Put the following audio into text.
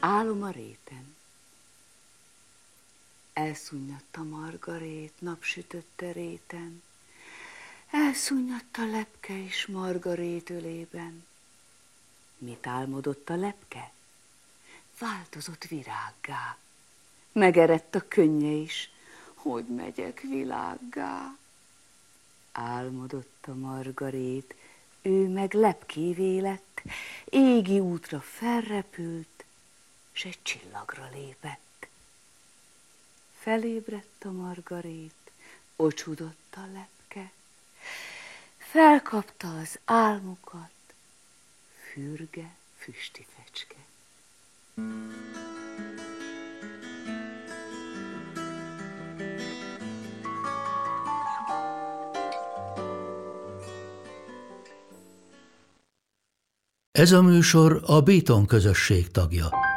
Álom a réten. Elszúnyadt a margarét napsütötte réten, Elszúnyadt a lepke is margarét ölében. Mit álmodott a lepke? Változott virággá. Megerett a könnye is, hogy megyek világgá. Álmodott a margarét, ő meg lepkévé lett, égi útra felrepült, s egy csillagra lépett. Felébredt a margarét, ocsudott a lepke, felkapta az álmokat, fürge füsti fecske. Ez a műsor a Béton közösség tagja.